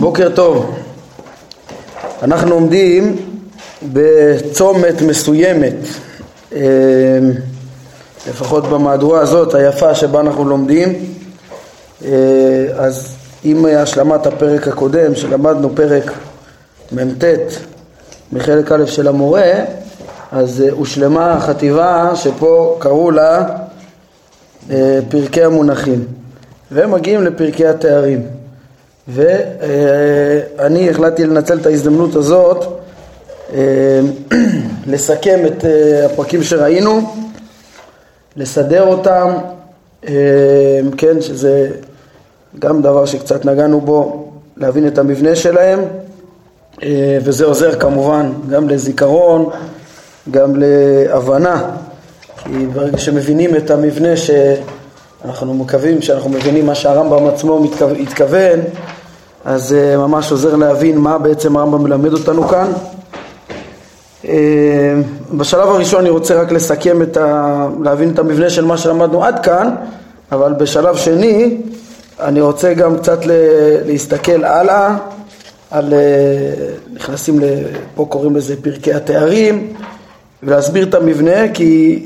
בוקר טוב. אנחנו עומדים בצומת מסוימת, אה, לפחות במהדורה הזאת היפה שבה אנחנו לומדים. אה, אז עם השלמת הפרק הקודם, שלמדנו פרק מ"ט מחלק א' של המורה, אז אה, הושלמה החטיבה שפה קראו לה פרקי המונחים, והם מגיעים לפרקי התארים. ואני החלטתי לנצל את ההזדמנות הזאת אה, לסכם את אה, הפרקים שראינו, לסדר אותם, אה, כן, שזה גם דבר שקצת נגענו בו, להבין את המבנה שלהם, וזה עוזר כמובן גם לזיכרון, גם להבנה, כי ברגע שמבינים את המבנה ש... אנחנו מקווים שאנחנו מבינים מה שהרמב"ם עצמו התכוון, אז זה ממש עוזר להבין מה בעצם הרמב"ם מלמד אותנו כאן. אה, בשלב הראשון אני רוצה רק לסכם את ה... להבין את המבנה של מה שלמדנו עד כאן, אבל בשלב שני אני רוצה גם קצת להסתכל הלאה, על... אה, נכנסים, פה קוראים לזה פרקי התארים, ולהסביר את המבנה, כי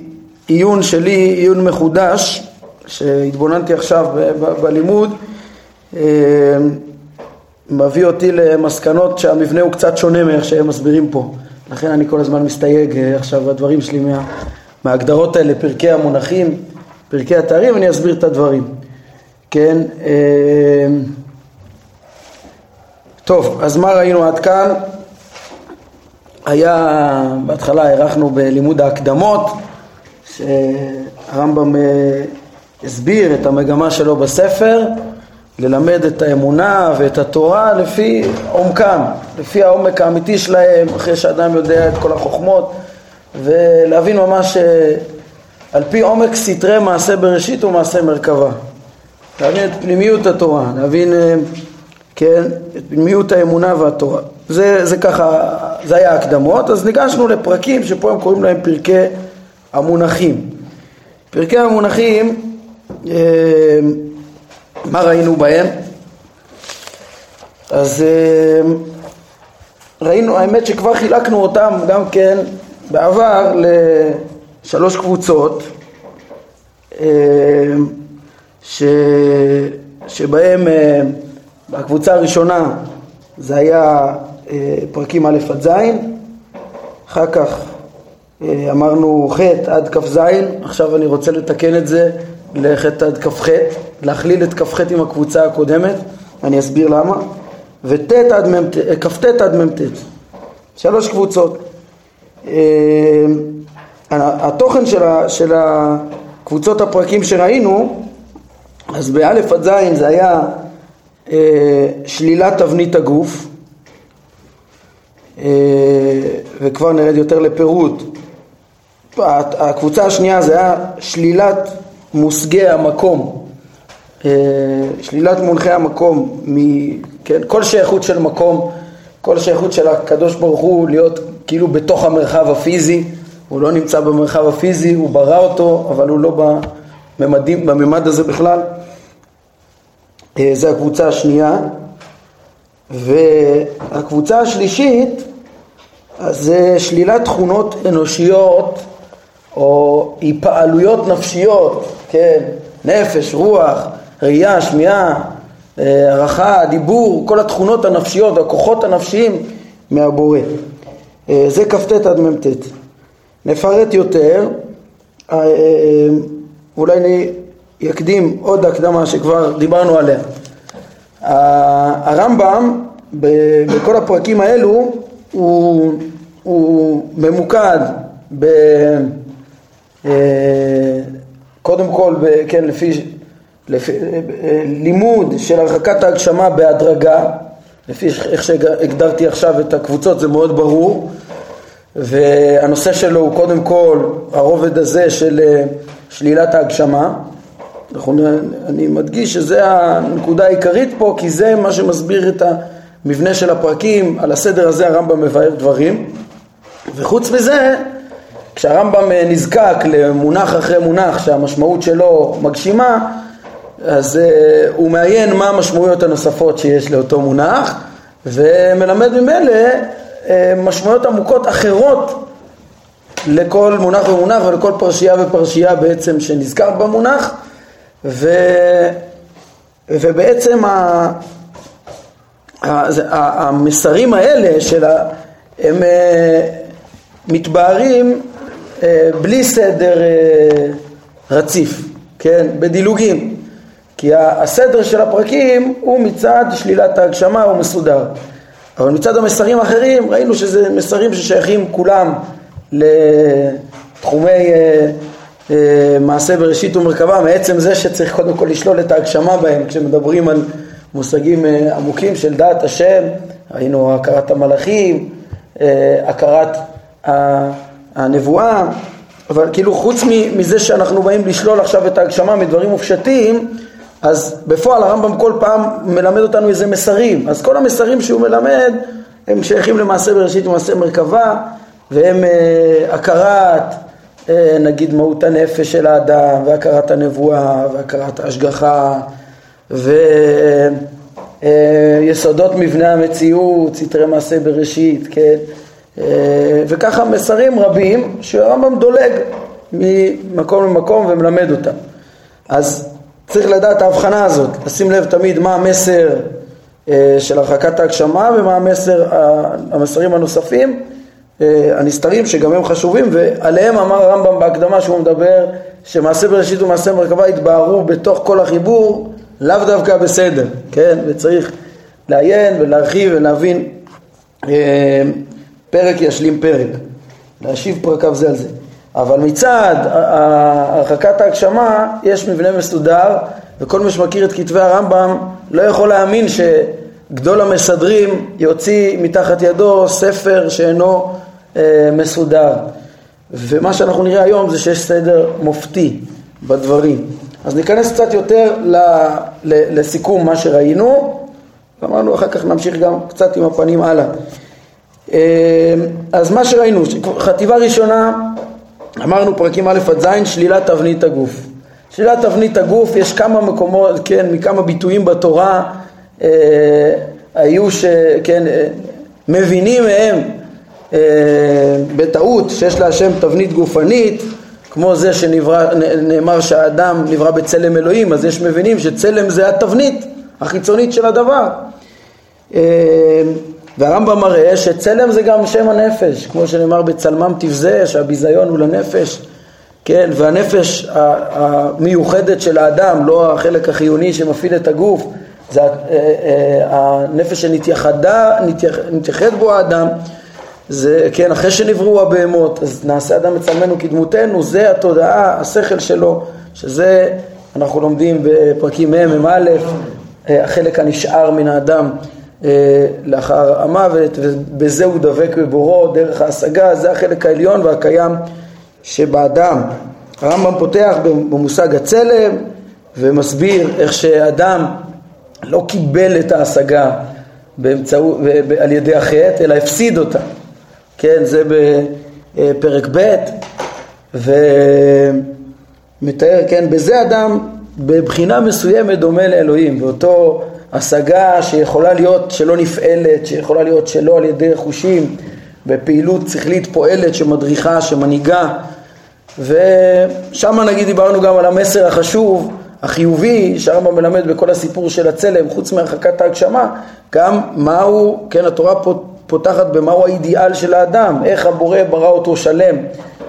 עיון שלי, עיון מחודש, שהתבוננתי עכשיו בלימוד, אה, מביא אותי למסקנות שהמבנה הוא קצת שונה מאיך שהם מסבירים פה. לכן אני כל הזמן מסתייג אה, עכשיו בדברים שלי מה, מההגדרות האלה, פרקי המונחים, פרקי התארים, ואני אסביר את הדברים. כן, אה, טוב, אז מה ראינו עד כאן? היה, בהתחלה הארכנו בלימוד ההקדמות, שהרמב"ם הסביר את המגמה שלו בספר, ללמד את האמונה ואת התורה לפי עומקם, לפי העומק האמיתי שלהם, אחרי שאדם יודע את כל החוכמות, ולהבין ממש אה, על פי עומק סתרי מעשה בראשית ומעשה מרכבה. להבין את פנימיות התורה, להבין, אה, כן, את פנימיות האמונה והתורה. זה, זה ככה, זה היה הקדמות, אז ניגשנו לפרקים שפה הם קוראים להם פרקי המונחים. פרקי המונחים מה ראינו בהם? אז אה, ראינו, האמת שכבר חילקנו אותם גם כן בעבר לשלוש קבוצות אה, ש... שבהם הקבוצה הראשונה זה היה פרקים א' עד ז', אחר כך אמרנו ח' עד כ"ז, עכשיו אני רוצה לתקן את זה לח' עד כ"ח, להכליל את כ"ח עם הקבוצה הקודמת, אני אסביר למה, וט' עד מ"ט, כ"ט עד מ"ט, שלוש קבוצות. אה, התוכן של, הקבוצות הפרקים שראינו, אז באלף עד זין זה היה אה, שלילת תבנית הגוף, אה, וכבר נרד יותר לפירוט. הקבוצה השנייה זה היה שלילת מושגי המקום, אה, שלילת מונחי המקום, כן, כל שייכות של מקום, כל שייכות של הקדוש ברוך הוא להיות כאילו בתוך המרחב הפיזי, הוא לא נמצא במרחב הפיזי, הוא ברא אותו, אבל הוא לא בממדים, בממד הזה בכלל. אה, זה הקבוצה השנייה. והקבוצה השלישית, אז שלילת תכונות אנושיות או היפעלויות נפשיות, כן, נפש, רוח, ראייה, שמיעה, אה, הערכה, דיבור, כל התכונות הנפשיות, הכוחות הנפשיים מהבורא. אה, זה כ"ט עד מ"ט. נפרט יותר, אה, אולי אני אקדים עוד הקדמה שכבר דיברנו עליה. הרמב"ם בכל הפרקים האלו הוא, הוא ממוקד ב... קודם כל, כן, לפי, לפי לימוד של הרחקת ההגשמה בהדרגה, לפי איך שהגדרתי עכשיו את הקבוצות זה מאוד ברור, והנושא שלו הוא קודם כל הרובד הזה של אה, שלילת ההגשמה. אני מדגיש שזה הנקודה העיקרית פה, כי זה מה שמסביר את המבנה של הפרקים, על הסדר הזה הרמב"ם מבאר דברים. וחוץ מזה, כשהרמב"ם אה, נזקק למונח אחרי מונח שהמשמעות שלו מגשימה, אז uh, הוא מעיין מה המשמעויות הנוספות שיש לאותו מונח ומלמד ממילא uh, משמעויות עמוקות אחרות לכל מונח ומונח ולכל פרשייה ופרשייה בעצם שנזכר במונח ו, ובעצם ה, ה, המסרים האלה של ה, הם אה, מתבהרים אה, בלי סדר אה, רציף, כן, בדילוגים. כי הסדר של הפרקים הוא מצד שלילת ההגשמה הוא מסודר. אבל מצד המסרים האחרים ראינו שזה מסרים ששייכים כולם לתחומי אה, אה, מעשה בראשית ומרכבה מעצם זה שצריך קודם כל לשלול את ההגשמה בהם כשמדברים על מושגים אה, עמוקים של דעת השם, ראינו הכרת המלאכים, הכרת הנבואה, אבל כאילו חוץ מזה שאנחנו באים לשלול עכשיו את ההגשמה מדברים מופשטים אז בפועל הרמב"ם כל פעם מלמד אותנו איזה מסרים, אז כל המסרים שהוא מלמד הם שייכים למעשה בראשית ומעשה מרכבה והם אה, הכרת אה, נגיד מהות הנפש של האדם והכרת הנבואה והכרת ההשגחה ויסודות אה, מבנה המציאות, סתרי מעשה בראשית, כן? וככה מסרים רבים שהרמב"ם דולג ממקום למקום ומלמד אותם. אז צריך לדעת ההבחנה הזאת, לשים לב תמיד מה המסר של הרחקת ההגשמה ומה המסר, המסרים הנוספים אה, הנסתרים שגם הם חשובים ועליהם אמר הרמב"ם בהקדמה שהוא מדבר שמעשה בראשית ומעשה מרכבה יתבהרו בתוך כל החיבור לאו דווקא בסדר, כן? וצריך לעיין ולהרחיב ולהבין אה, פרק ישלים פרק, להשיב פרקיו זה על זה. אבל מצד הרחקת ההגשמה יש מבנה מסודר וכל מי שמכיר את כתבי הרמב"ם לא יכול להאמין שגדול המסדרים יוציא מתחת ידו ספר שאינו אה, מסודר. ומה שאנחנו נראה היום זה שיש סדר מופתי בדברים. אז ניכנס קצת יותר ל, ל, לסיכום מה שראינו, אמרנו אחר כך נמשיך גם קצת עם הפנים הלאה. אה, אז מה שראינו, חטיבה ראשונה, אמרנו פרקים א' עד ז', שלילת תבנית הגוף. שלילת תבנית הגוף, יש כמה מקומות, כן, מכמה ביטויים בתורה, אה, היו שכן, אה, מבינים מהם בטעות שיש להשם תבנית גופנית כמו זה שנאמר שהאדם נברא בצלם אלוהים אז יש מבינים שצלם זה התבנית החיצונית של הדבר והרמב"ם מראה שצלם זה גם שם הנפש כמו שנאמר בצלמם תבזה שהביזיון הוא לנפש כן, והנפש המיוחדת של האדם, לא החלק החיוני שמפעיל את הגוף, זה אה, הנפש שנתייחדה, נתייחד בו האדם, זה, כן, אחרי שנבראו הבהמות, אז נעשה אדם מצלמנו כדמותנו, זה התודעה, השכל שלו, שזה, אנחנו לומדים בפרקים מ', מ"א, החלק הנשאר מן האדם. אה, לאחר המוות, ובזה הוא דבק בבורו, דרך ההשגה, זה החלק העליון והקיים שבאדם. הרמב"ם פותח במושג הצלם ומסביר איך שאדם לא קיבל את ההשגה באמצעות, על ידי החטא, אלא הפסיד אותה. כן, זה בפרק ב', ומתאר, כן, בזה אדם בבחינה מסוימת דומה לאלוהים, באותו השגה שיכולה להיות שלא נפעלת, שיכולה להיות שלא על ידי חושים, בפעילות שכלית פועלת שמדריכה, שמנהיגה, ושם נגיד דיברנו גם על המסר החשוב, החיובי, שהרמב"ם מלמד בכל הסיפור של הצלם, חוץ מהרחקת ההגשמה, גם מהו, כן, התורה פותחת במהו האידיאל של האדם, איך הבורא ברא אותו שלם,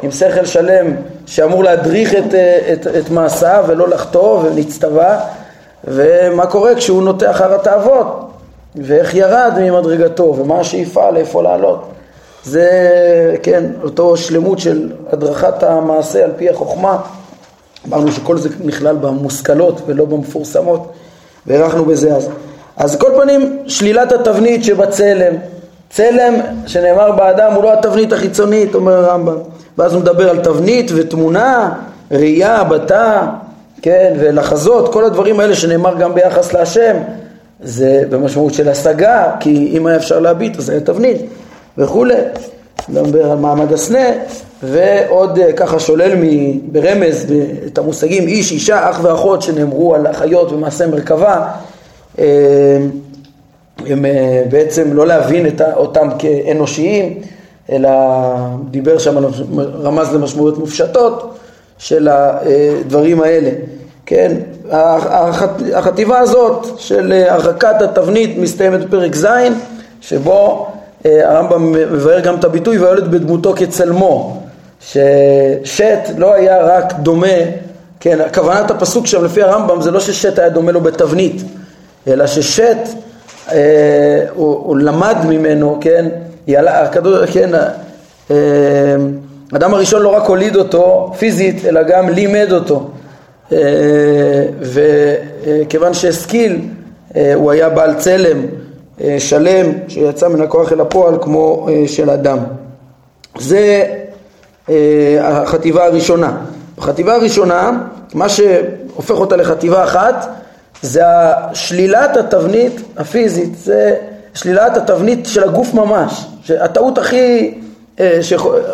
עם שכל שלם שאמור להדריך את, את, את מעשיו ולא לחטוא ונצטווה, ומה קורה כשהוא נוטה אחר התאוות, ואיך ירד ממדרגתו, ומה השאיפה, לאיפה לעלות. זה, כן, אותו שלמות של הדרכת המעשה על פי החוכמה. אמרנו שכל זה נכלל במושכלות ולא במפורסמות, והערכנו בזה אז. אז כל פנים, שלילת התבנית שבצלם, צלם שנאמר באדם הוא לא התבנית החיצונית, אומר הרמב"ם. ואז הוא מדבר על תבנית ותמונה, ראייה, בתה, כן, ולחזות, כל הדברים האלה שנאמר גם ביחס להשם, זה במשמעות של השגה, כי אם היה אפשר להביט אז היה תבנית וכולי. מדבר על מעמד הסנה, ועוד אה, ככה שולל ברמז את המושגים איש, אישה, אח ואחות שנאמרו על החיות ומעשה מרכבה, אה, הם אה, בעצם לא להבין אותם כאנושיים, אלא דיבר שם, רמז למשמעויות מופשטות של הדברים האלה. כן, החטיבה הזאת של הרחקת התבנית מסתיימת בפרק ז', שבו הרמב"ם מבאר גם את הביטוי והילד בדמותו כצלמו. ששת לא היה רק דומה, כן, כוונת הפסוק שם לפי הרמב"ם זה לא ששת היה דומה לו בתבנית, אלא ששת, אה, הוא, הוא למד ממנו, כן, יעלה, הכדור, כן, אה, האדם הראשון לא רק הוליד אותו פיזית, אלא גם לימד אותו. אה, וכיוון שהשכיל, אה, הוא היה בעל צלם אה, שלם שיצא מן הכוח אל הפועל כמו של אדם. זה אה, החטיבה הראשונה. בחטיבה הראשונה, מה שהופך אותה לחטיבה אחת זה שלילת התבנית הפיזית, זה שלילת התבנית של הגוף ממש, הטעות הכי, אה,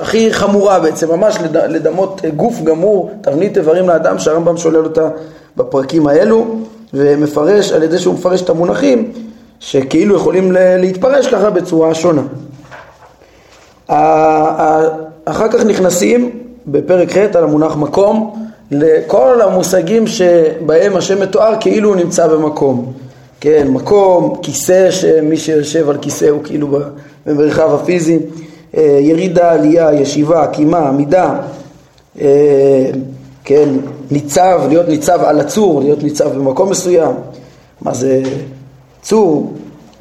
הכי חמורה בעצם, ממש לדמות גוף גמור, תבנית איברים לאדם שהרמב"ם שולל אותה בפרקים האלו ומפרש על ידי שהוא מפרש את המונחים שכאילו יכולים להתפרש ככה בצורה שונה. אחר כך נכנסים בפרק ח' על המונח מקום לכל המושגים שבהם השם מתואר כאילו הוא נמצא במקום. כן, מקום, כיסא, שמי שיושב על כיסא הוא כאילו במרחב הפיזי, אה, ירידה, עלייה, ישיבה, קימה, עמידה, אה, כן, ניצב, להיות ניצב על הצור, להיות ניצב במקום מסוים, מה זה צור,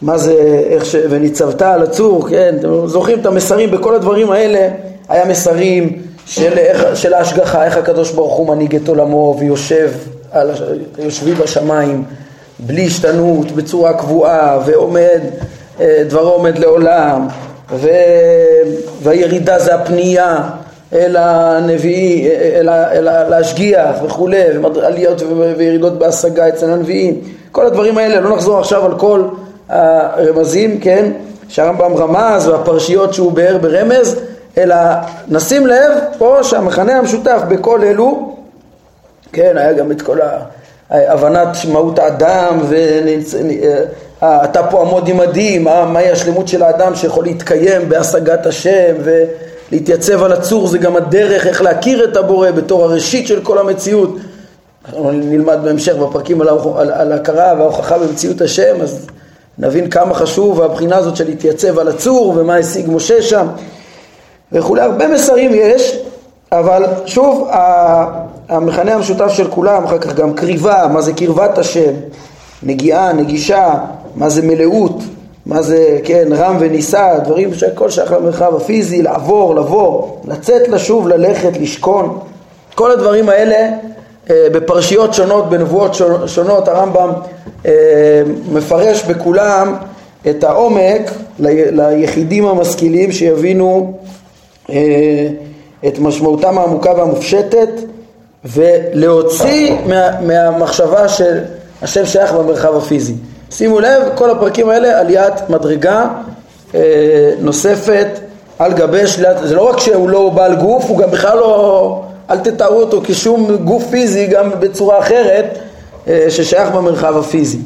מה זה איך ש... וניצבת על הצור, כן, אתם זוכרים את המסרים? בכל הדברים האלה, היה מסרים של, איך, של ההשגחה, איך הקדוש ברוך הוא מנהיג את עולמו ויושב, על, יושבי בשמיים בלי השתנות, בצורה קבועה, ועומד, אה, דברו עומד לעולם, ו... והירידה זה הפנייה אל הנביאים, אל, אל, אל להשגיח וכולי, ועליות וירידות בהשגה אצל הנביאים, כל הדברים האלה, לא נחזור עכשיו על כל הרמזים, כן, שהרמב"ם רמז והפרשיות שהוא ביאר ברמז, אלא נשים לב פה שהמכנה המשותף בכל אלו, כן, היה גם את כל הבנת מהות האדם ואתה פה עמוד עמדי, מה, מהי השלמות של האדם שיכול להתקיים בהשגת השם ולהתייצב על הצור? זה גם הדרך איך להכיר את הבורא בתור הראשית של כל המציאות. נלמד בהמשך בפרקים על, על, על הכרה וההוכחה במציאות השם אז נבין כמה חשוב הבחינה הזאת של להתייצב על הצור ומה השיג משה שם. וכולי, הרבה מסרים יש, אבל שוב המכנה המשותף של כולם, אחר כך גם קריבה, מה זה קרבת השם, נגיעה, נגישה, מה זה מלאות, מה זה, כן, רם ונישא, דברים שהכל שייך למרחב הפיזי, לעבור, לבוא, לצאת, לשוב, ללכת, לשכון, כל הדברים האלה אה, בפרשיות שונות, בנבואות שונות, הרמב"ם אה, מפרש בכולם את העומק ליחידים המשכילים שיבינו אה, את משמעותם העמוקה והמופשטת ולהוציא מה, מהמחשבה של השם שייך במרחב הפיזי. שימו לב, כל הפרקים האלה עליית מדרגה נוספת על גבי שלילת, זה לא רק שהוא לא בעל גוף, הוא גם בכלל לא אל תתארו אותו כשום גוף פיזי גם בצורה אחרת אה, ששייך במרחב הפיזי.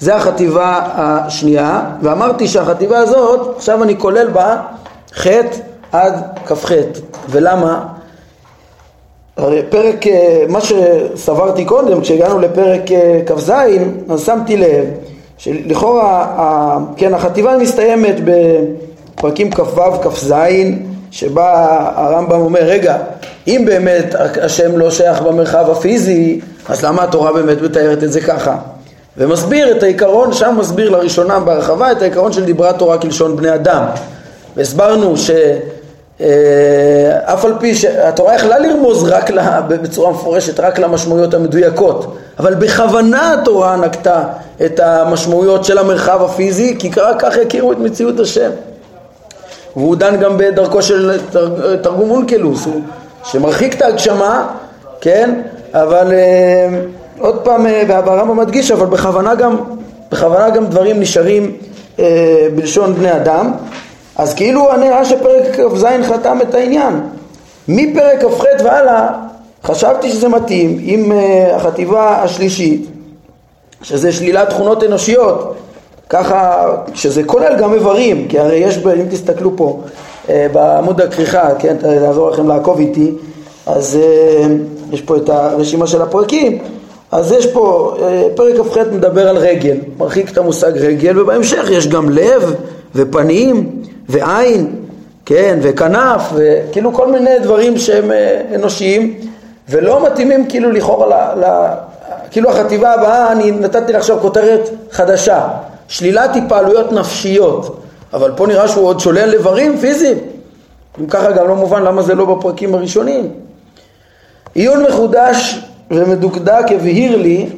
זה החטיבה השנייה, ואמרתי שהחטיבה הזאת, עכשיו אני כולל בה ח' עד כ"ח. ולמה? הרי פרק, אה, מה שסברתי קודם, כשהגענו לפרק אה, כ"ז, אז שמתי לב שלכאורה, כן, החטיבה מסתיימת בפרקים כ"ו, כ"ז, שבה הרמב"ם אומר, רגע, אם באמת השם לא שייך במרחב הפיזי, אז למה התורה באמת מתארת את זה ככה? ומסביר את העיקרון, שם מסביר לראשונה בהרחבה את העיקרון של דיברה תורה כלשון בני אדם. והסברנו שאף אה, על פי שהתורה יכלה לרמוז רק לה, בצורה מפורשת רק למשמעויות המדויקות, אבל בכוונה התורה נקטה את המשמעויות של המרחב הפיזי, כי כך יכירו את מציאות השם. והוא דן גם בדרכו של תרגום אונקלוס, שמרחיק את ההגשמה, כן, אבל אה, עוד פעם, אה, והרמב"ם מדגיש, אבל בכוונה גם, בכוונה גם דברים נשארים אה, בלשון בני אדם. אז כאילו נראה שפרק כ"ז חתם את העניין. מפרק כ"ח והלאה חשבתי שזה מתאים עם uh, החטיבה השלישית, שזה שלילת תכונות אנושיות, ככה, שזה כולל גם איברים, כי הרי יש, אם תסתכלו פה uh, בעמוד הכריכה, כן, תעזור לכם לעקוב איתי, אז uh, יש פה את הרשימה של הפרקים, אז יש פה, פרק כ"ח מדבר על רגל, מרחיק את המושג רגל, ובהמשך יש גם לב ופנים ועין, כן, וכנף, וכאילו כל מיני דברים שהם אנושיים. ולא מתאימים כאילו לכאורה ל... ל... כאילו החטיבה הבאה, אני נתתי עכשיו כותרת חדשה, שלילת התפעלויות נפשיות, אבל פה נראה שהוא עוד שולל איברים פיזיים, אם ככה גם לא מובן למה זה לא בפרקים הראשונים. עיון מחודש ומדוקדק הבהיר לי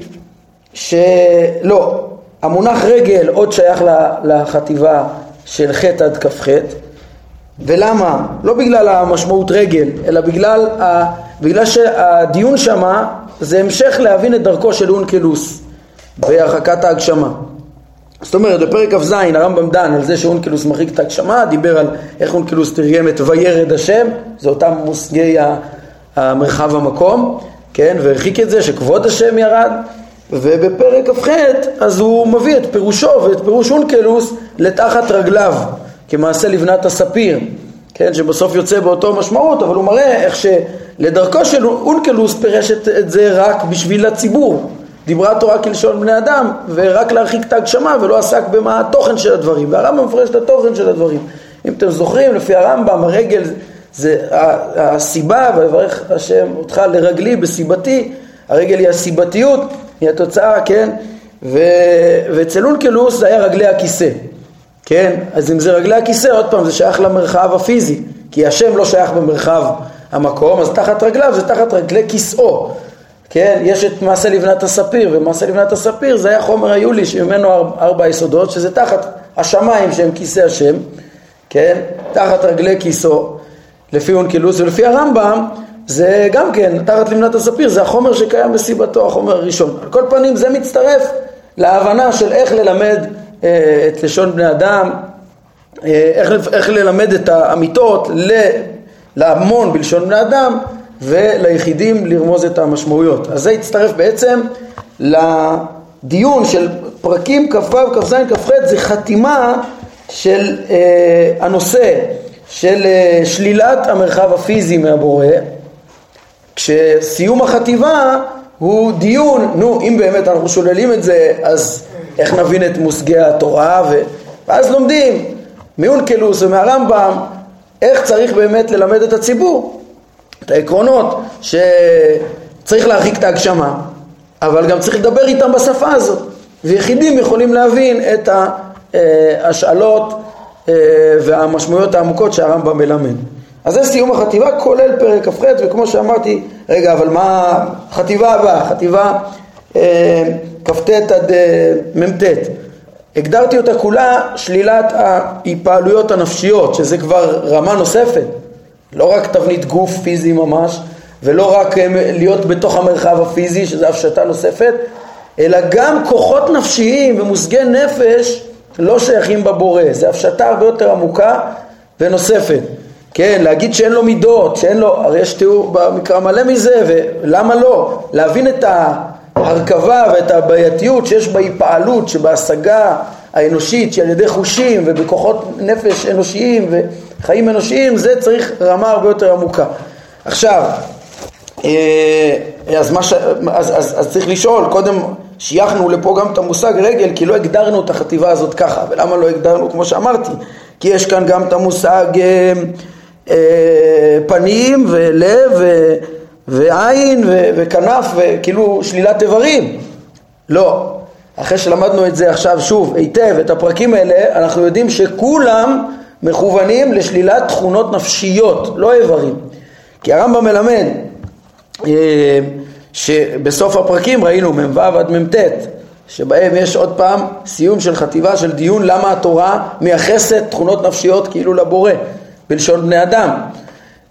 שלא, המונח רגל עוד שייך לחטיבה של ח' עד כ"ח, ולמה? לא בגלל המשמעות רגל, אלא בגלל, ה... בגלל שהדיון שמה זה המשך להבין את דרכו של אונקלוס בהרחקת ההגשמה. זאת אומרת, בפרק כ"ז הרמב"ם דן על זה שאונקלוס מרחיק את ההגשמה, דיבר על איך אונקלוס תרגם את וירד השם, זה אותם מושגי המרחב המקום, כן, והרחיק את זה שכבוד השם ירד, ובפרק כ"ח אז הוא מביא את פירושו ואת פירוש אונקלוס לתחת רגליו. כמעשה לבנת הספיר, כן, שבסוף יוצא באותו משמעות, אבל הוא מראה איך שלדרכו של אונקלוס פירש את, זה רק בשביל הציבור. דיברה תורה כלשון בני אדם, ורק להרחיק את ההגשמה, ולא עסק במה התוכן של הדברים. והרמב"ם מפרש את התוכן של הדברים. אם אתם זוכרים, לפי הרמב"ם, הרגל זה הסיבה, ויברך השם אותך לרגלי בסיבתי, הרגל היא הסיבתיות, היא התוצאה, כן? ואצל אונקלוס זה היה רגלי הכיסא. כן? אז אם זה רגלי הכיסא, עוד פעם, זה שייך למרחב הפיזי, כי השם לא שייך במרחב המקום, אז תחת רגליו זה תחת רגלי כיסאו. כן, יש את מעשה לבנת הספיר, ומעשה לבנת הספיר זה היה חומר היולי שממנו ארבע יסודות, שזה תחת השמיים שהם כיסא השם, כן, תחת רגלי כיסאו, לפי אונקלוס ולפי הרמב"ם, זה גם כן, תחת לבנת הספיר, זה החומר שקיים בסיבתו, החומר הראשון. על כל פנים זה מצטרף להבנה של איך ללמד אה, את לשון בני אדם, אה, איך, איך ללמד את האמיתות להמון בלשון בני אדם וליחידים לרמוז את המשמעויות. אז זה הצטרף בעצם לדיון של פרקים כ"ו, כ"ז, כ"ח, זה חתימה של אה, הנושא של אה, שלילת המרחב הפיזי מהבורא, כשסיום החטיבה הוא דיון, נו אם באמת אנחנו שוללים את זה אז איך נבין את מושגי התורה, ו... ואז לומדים מאונקלוס ומהרמב"ם איך צריך באמת ללמד את הציבור, את העקרונות שצריך להרחיק את ההגשמה, אבל גם צריך לדבר איתם בשפה הזאת, ויחידים יכולים להבין את ההשאלות אה, והמשמעויות העמוקות שהרמב"ם מלמד. אז זה סיום החטיבה כולל פרק כ"ח וכמו שאמרתי, רגע אבל מה החטיבה הבאה? חטיבה אה, כ"ט עד אה, מ"ט. הגדרתי אותה כולה שלילת ההיפעלויות הנפשיות, שזה כבר רמה נוספת. לא רק תבנית גוף פיזי ממש, ולא רק אה, להיות בתוך המרחב הפיזי, שזה הפשטה נוספת, אלא גם כוחות נפשיים ומושגי נפש לא שייכים בבורא. זה הפשטה הרבה יותר עמוקה ונוספת. כן, להגיד שאין לו מידות, שאין לו, הרי יש תיאור במקרא מלא מזה, ולמה לא? להבין את. ההרכבה ואת הבעייתיות שיש בהיפעלות, שבהשגה האנושית שעל ידי חושים ובכוחות נפש אנושיים וחיים אנושיים, זה צריך רמה הרבה יותר עמוקה. עכשיו, אה, אז, ש... אז, אז, אז צריך לשאול, קודם שייכנו לפה גם את המושג רגל, כי לא הגדרנו את החטיבה הזאת ככה, ולמה לא הגדרנו כמו שאמרתי? כי יש כאן גם את המושג אה, פנים ולב ו... ועין ו- וכנף וכאילו שלילת איברים. לא. אחרי שלמדנו את זה עכשיו שוב היטב, את הפרקים האלה, אנחנו יודעים שכולם מכוונים לשלילת תכונות נפשיות, לא איברים. כי הרמב"ם מלמד אה, שבסוף הפרקים ראינו מ"ו עד מ"ט שבהם יש עוד פעם סיום של חטיבה של דיון למה התורה מייחסת תכונות נפשיות כאילו לבורא בלשון בני אדם.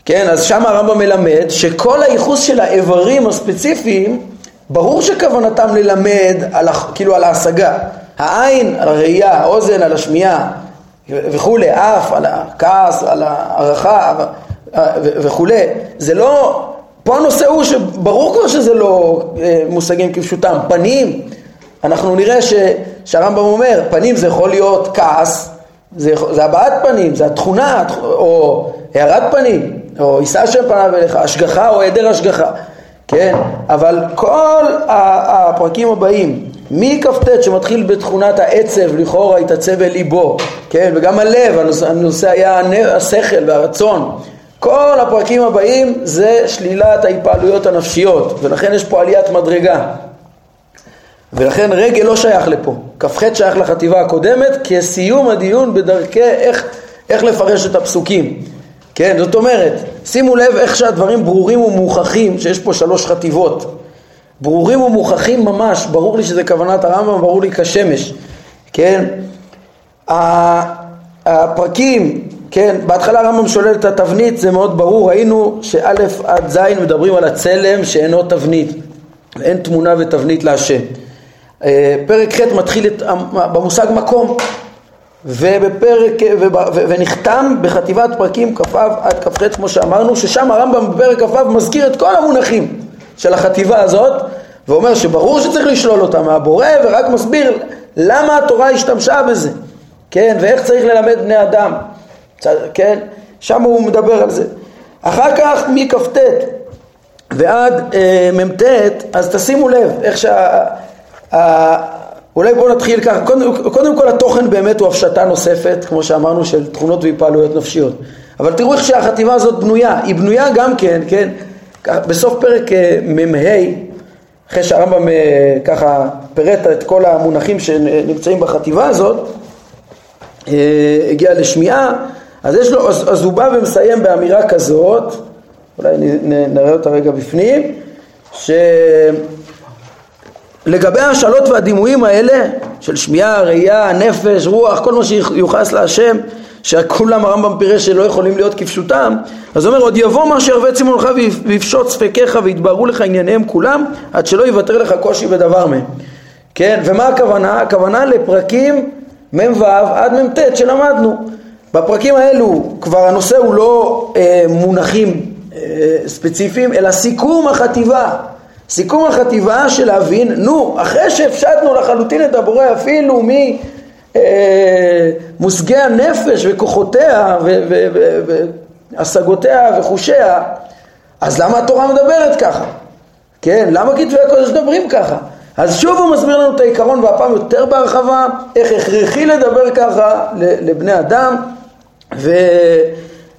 כן, אז שם הרמב"ם מלמד שכל הייחוס של האיברים הספציפיים, ברור שכוונתם ללמד על, כאילו על ההשגה. העין על הראייה, האוזן על השמיעה, וכולי, אף על הכעס, על הערכה וכולי, זה לא, פה הנושא הוא שברור כבר שזה לא אה, מושגים כפשוטם, פנים, אנחנו נראה ש, שהרמב"ם אומר, פנים זה יכול להיות כעס, זה, זה הבעת פנים, זה התכונה, או הערת פנים, או יישא שם פניו אליך, השגחה או היעדר השגחה, כן? אבל כל הפרקים הבאים, מכ"ט שמתחיל בתכונת העצב, לכאורה התעצב אל ליבו, כן? וגם הלב, הנושא, הנושא היה השכל והרצון. כל הפרקים הבאים זה שלילת ההתפעלויות הנפשיות, ולכן יש פה עליית מדרגה. ולכן רגל לא שייך לפה, כ"ח שייך לחטיבה הקודמת כסיום הדיון בדרכי איך, איך לפרש את הפסוקים. כן, זאת אומרת, שימו לב איך שהדברים ברורים ומוכחים, שיש פה שלוש חטיבות. ברורים ומוכחים ממש, ברור לי שזה כוונת הרמב"ם, ברור לי כשמש. כן, הפרקים, כן, בהתחלה הרמב"ם שולל את התבנית, זה מאוד ברור, ראינו שא' עד ז' מדברים על הצלם שאינו תבנית, אין תמונה ותבנית להשם. אה, פרק ח' מתחיל את, במושג מקום ובפרק, ונחתם בחטיבת פרקים כ"ו עד כ"ח כמו שאמרנו ששם הרמב"ם בפרק כ"ו מזכיר את כל המונחים של החטיבה הזאת ואומר שברור שצריך לשלול אותה מהבורא ורק מסביר למה התורה השתמשה בזה. כן ואיך צריך ללמד בני אדם. כן שם הוא מדבר על זה. אחר כך מכ"ט ועד אה, מ"ט אז תשימו לב איך שה... אולי בואו נתחיל ככה, קודם, קודם כל התוכן באמת הוא הפשטה נוספת, כמו שאמרנו, של תכונות והתפעלויות נפשיות. אבל תראו איך שהחטיבה הזאת בנויה, היא בנויה גם כן, כן, בסוף פרק אה, מ"ה, אחרי שהרמב"ם אה, ככה פירט את כל המונחים שנמצאים בחטיבה הזאת, אה, הגיע לשמיעה, אז יש לו, אז, אז הוא בא ומסיים באמירה כזאת, אולי נראה אותה רגע בפנים, ש... לגבי ההשאלות והדימויים האלה של שמיעה, ראייה, נפש, רוח, כל מה שיוחס להשם שכולם הרמב"ם פירש שלא יכולים להיות כפשוטם אז הוא אומר עוד יבוא מה שירווה צמאונך ויפשוט ספקיך ויתבררו לך ענייניהם כולם עד שלא יוותר לך קושי בדבר מהם. כן ומה הכוונה? הכוונה לפרקים מ"ו עד מ"ט שלמדנו. בפרקים האלו כבר הנושא הוא לא אה, מונחים אה, ספציפיים אלא סיכום החטיבה סיכום החטיבה של להבין, נו, אחרי שהפשטנו לחלוטין את הבורא אפילו ממושגי אה, הנפש וכוחותיה והשגותיה וחושיה, אז למה התורה מדברת ככה? כן, למה כתבי הקודש מדברים ככה? אז שוב הוא מסביר לנו את העיקרון והפעם יותר בהרחבה, איך הכרחי לדבר ככה לבני אדם ו...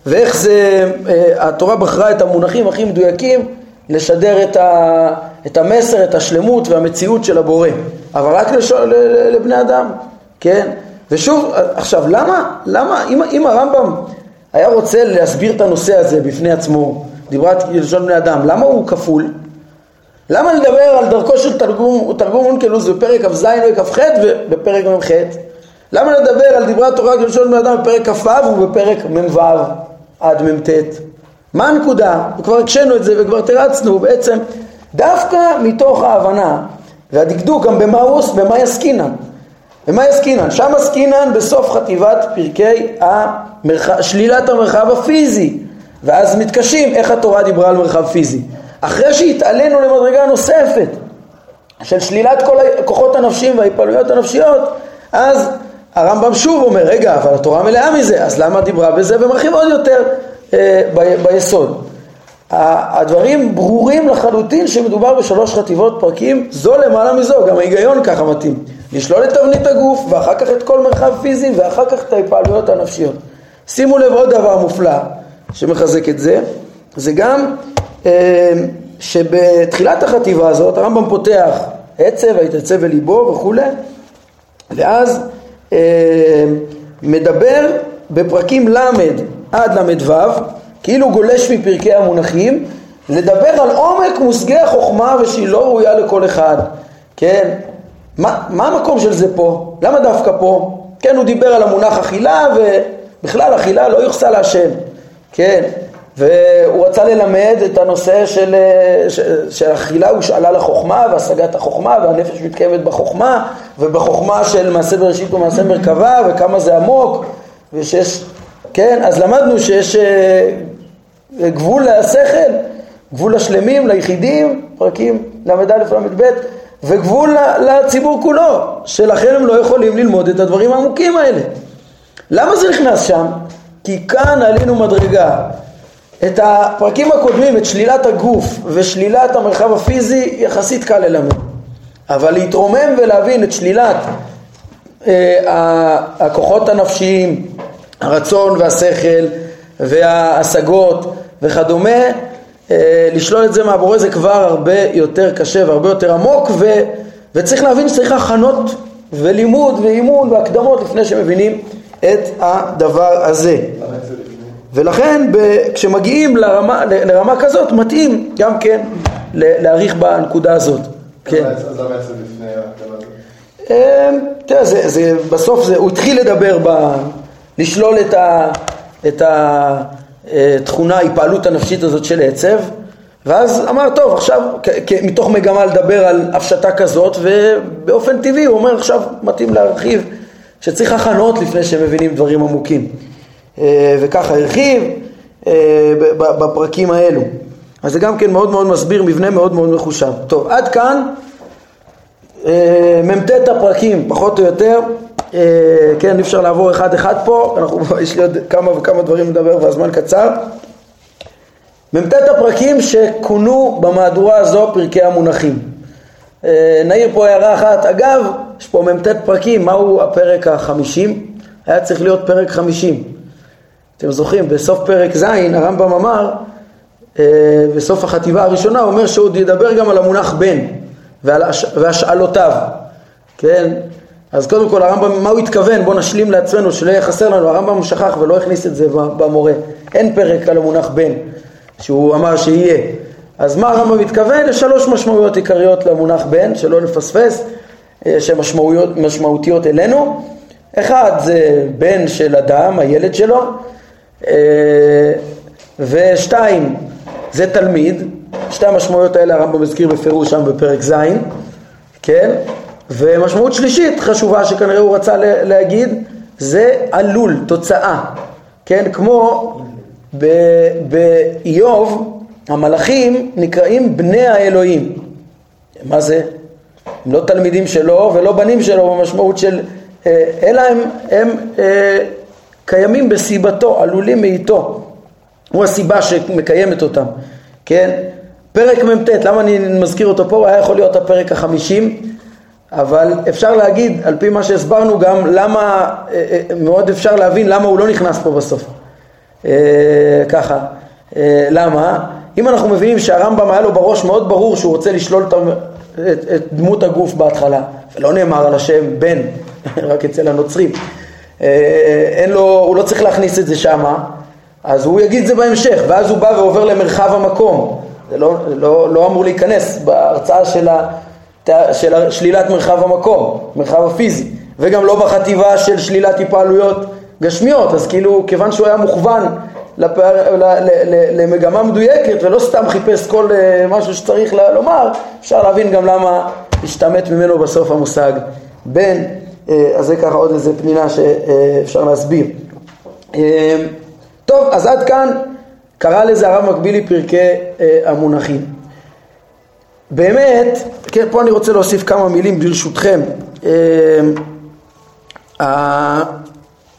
ואיך זה, אה, התורה בחרה את המונחים הכי מדויקים לשדר את, ה, את המסר, את השלמות והמציאות של הבורא, אבל רק לש, לבני אדם, כן? ושוב, עכשיו, למה, למה, אם, אם הרמב"ם היה רוצה להסביר את הנושא הזה בפני עצמו, דיברה לשון בני אדם, למה הוא כפול? למה לדבר על דרכו של תרגום, תרגום אונקלוס בפרק כ"ז וכ"ח ובפרק מ"ח? למה לדבר על דברי התורה כלשון בני אדם בפרק כ"ו ובפרק מ"ו עד מ"ט? מה הנקודה? וכבר הקשינו את זה וכבר תרצנו בעצם דווקא מתוך ההבנה והדקדוק גם במה הוא, במה יסקינן. במה יסקינן? שם עסקינן בסוף חטיבת פרקי המרחב, שלילת המרחב הפיזי ואז מתקשים איך התורה דיברה על מרחב פיזי. אחרי שהתעלינו למדרגה נוספת של שלילת כל הכוחות הנפשיים וההתפעלויות הנפשיות אז הרמב"ם שוב אומר רגע אבל התורה מלאה מזה אז למה דיברה בזה ומרחיב עוד יותר אה, ביסוד. הדברים ברורים לחלוטין שמדובר בשלוש חטיבות פרקים, זו למעלה מזו, גם ההיגיון ככה מתאים. לשלול את תבנית הגוף ואחר כך את כל מרחב פיזי ואחר כך את ההתפעלויות הנפשיות. שימו לב עוד דבר מופלא שמחזק את זה, זה גם אה, שבתחילת החטיבה הזאת הרמב"ם פותח עצב, היתעצב בליבו וכולי, ואז אה, מדבר בפרקים ל' עד ל"ו, כאילו גולש מפרקי המונחים, לדבר על עומק מושגי החוכמה ושהיא לא ראויה לכל אחד, כן? מה, מה המקום של זה פה? למה דווקא פה? כן, הוא דיבר על המונח אכילה ובכלל אכילה לא יוחסה להשם, כן? והוא רצה ללמד את הנושא של, שאכילה הושאלה לחוכמה והשגת החוכמה והנפש מתקיימת בחוכמה ובחוכמה של מעשה בראשית ומעשה מרכבה וכמה זה עמוק ושיש, כן, אז למדנו שיש אה, גבול לשכל, גבול לשלמים, ליחידים, פרקים ל"א ל"ב, וגבול לציבור כולו, שלכן הם לא יכולים ללמוד את הדברים העמוקים האלה. למה זה נכנס שם? כי כאן עלינו מדרגה. את הפרקים הקודמים, את שלילת הגוף ושלילת המרחב הפיזי, יחסית קל ללמד. אבל להתרומם ולהבין את שלילת אה, הכוחות הנפשיים, הרצון והשכל וההשגות וכדומה, אה, לשלול את זה מהבורא זה כבר הרבה יותר קשה והרבה יותר עמוק ו, וצריך להבין שצריך הכנות ולימוד ואימון והקדמות לפני שמבינים את הדבר הזה. ולכן ב, כשמגיעים לרמה, לרמה כזאת מתאים גם כן להעריך בנקודה הזאת. כן. אז למה יצא לפני ההקדמה הזאת? אמ, תראה, זה, זה, בסוף זה, הוא התחיל לדבר, ב, לשלול את, ה, את התכונה, ההתפעלות הנפשית הזאת של עצב, ואז אמר, טוב, עכשיו, מתוך מגמה לדבר על הפשטה כזאת, ובאופן טבעי הוא אומר, עכשיו מתאים להרחיב, שצריך הכנות לפני שמבינים דברים עמוקים. אה, וככה הרחיב אה, בפרקים האלו. אז זה גם כן מאוד מאוד מסביר מבנה מאוד מאוד מחושב. טוב, עד כאן אה, מ"ט הפרקים, פחות או יותר. כן, אי אפשר לעבור אחד אחד פה, אנחנו, יש לי עוד כמה וכמה דברים לדבר והזמן קצר. מ"ט הפרקים שכונו במהדורה הזו פרקי המונחים. נעיר פה הערה אחת, אגב, יש פה מ"ט פרקים, מהו הפרק החמישים? היה צריך להיות פרק חמישים. אתם זוכרים, בסוף פרק ז' הרמב"ם אמר, אה, בסוף החטיבה הראשונה, הוא אומר שהוא ידבר גם על המונח בן והשאלותיו, כן? אז קודם כל הרמב"ם, מה הוא התכוון? בואו נשלים לעצמנו שלא יהיה חסר לנו, הרמב"ם שכח ולא הכניס את זה במורה. אין פרק על המונח בן, שהוא אמר שיהיה. אז מה הרמב"ם מתכוון? יש שלוש משמעויות עיקריות למונח בן, שלא נפספס, אה, שהן משמעותיות אלינו. אחד זה בן של אדם, הילד שלו, אה, ושתיים, זה תלמיד, שתי המשמעויות האלה הרמב"ם הזכיר בפירוש שם בפרק ז', כן? ומשמעות שלישית חשובה שכנראה הוא רצה להגיד, זה עלול, תוצאה, כן? כמו באיוב, המלאכים נקראים בני האלוהים. מה זה? הם לא תלמידים שלו ולא בנים שלו במשמעות של, אה, אלא הם, הם אה, קיימים בסיבתו, עלולים מאיתו. הוא הסיבה שמקיימת אותם, כן? פרק מ"ט, למה אני מזכיר אותו פה? היה יכול להיות הפרק החמישים, אבל אפשר להגיד, על פי מה שהסברנו גם, למה, אה, אה, מאוד אפשר להבין למה הוא לא נכנס פה בסוף. אה, ככה, למה? אם אנחנו מבינים שהרמב"ם היה לו בראש מאוד ברור שהוא רוצה לשלול את, את דמות הגוף בהתחלה, ולא נאמר על השם בן, רק אצל הנוצרים, אין לו, הוא לא צריך להכניס את זה שמה, אז הוא יגיד את זה בהמשך, ואז הוא בא ועובר למרחב המקום. זה לא, לא, לא אמור להיכנס בהרצאה של, ה, של שלילת מרחב המקום, מרחב הפיזי, וגם לא בחטיבה של שלילת התפעלויות גשמיות, אז כאילו כיוון שהוא היה מוכוון לפער, ל, ל, ל, למגמה מדויקת ולא סתם חיפש כל אה, משהו שצריך לומר, אפשר להבין גם למה השתמט ממנו בסוף המושג בן, אה, אז זה ככה עוד איזה פנינה שאפשר להסביר. אה, טוב, אז עד כאן קרא לזה הרב מקבילי פרקי המונחים. באמת, כן, פה אני רוצה להוסיף כמה מילים ברשותכם. אה,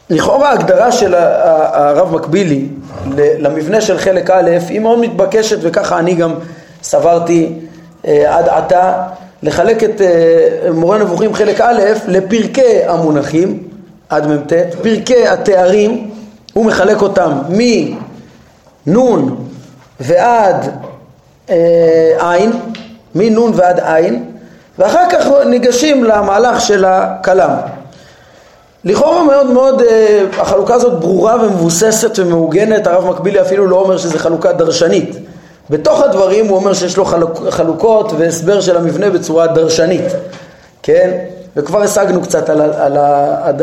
לכאורה ההגדרה של הרב מקבילי למבנה של חלק א' היא מאוד מתבקשת וככה אני גם סברתי אה, עד עתה לחלק את אה, מורה נבוכים חלק א' לפרקי המונחים עד מ"ט, פרקי התארים הוא מחלק אותם מנון ועד אה, עין, מנון ועד עין, ואחר כך ניגשים למהלך של הכלם. לכאורה מאוד מאוד אה, החלוקה הזאת ברורה ומבוססת ומעוגנת, הרב מקבילי אפילו לא אומר שזו חלוקה דרשנית. בתוך הדברים הוא אומר שיש לו חלוק, חלוקות והסבר של המבנה בצורה דרשנית, כן? וכבר השגנו קצת על, על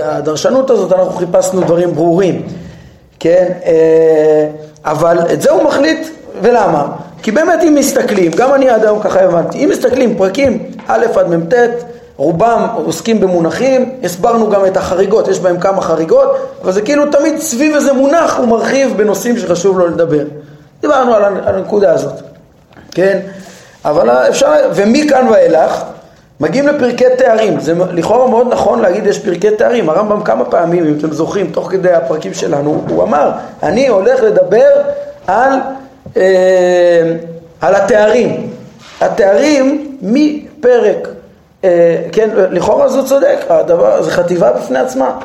הדרשנות הזאת, אנחנו חיפשנו דברים ברורים. כן? אה, אבל את זה הוא מחליט, ולמה? כי באמת אם מסתכלים, גם אני עד היום ככה הבנתי, אם מסתכלים פרקים א' עד מ"ט, רובם עוסקים במונחים, הסברנו גם את החריגות, יש בהם כמה חריגות, אבל זה כאילו תמיד סביב איזה מונח הוא מרחיב בנושאים שחשוב לו לדבר. דיברנו על הנקודה הזאת, כן? אבל אפשר, ומכאן ואילך מגיעים לפרקי תארים, זה לכאורה מאוד נכון להגיד יש פרקי תארים, הרמב"ם כמה פעמים, אם אתם זוכרים, תוך כדי הפרקים שלנו, הוא אמר, אני הולך לדבר על, על התארים, התארים מפרק, אה, כן, לכאורה זה צודק, הדבר, זה חטיבה בפני עצמה,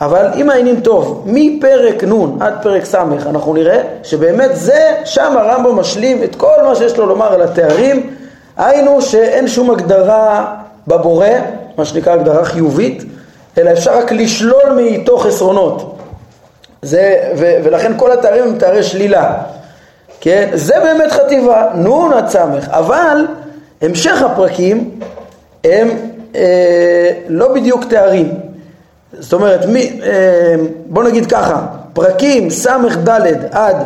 אבל אם העניינים טוב, מפרק נ' עד פרק ס' אנחנו נראה שבאמת זה, שם הרמב"ם משלים את כל מה שיש לו לומר על התארים, היינו שאין שום הגדרה בבורא, מה שנקרא הגדרה חיובית, אלא אפשר רק לשלול מאיתו חסרונות. זה, ו, ולכן כל התארים הם תארי שלילה. כן? זה באמת חטיבה, נ' עד ס', אבל המשך הפרקים הם אה, לא בדיוק תארים. זאת אומרת, מי, אה, בוא נגיד ככה, פרקים ס"ד עד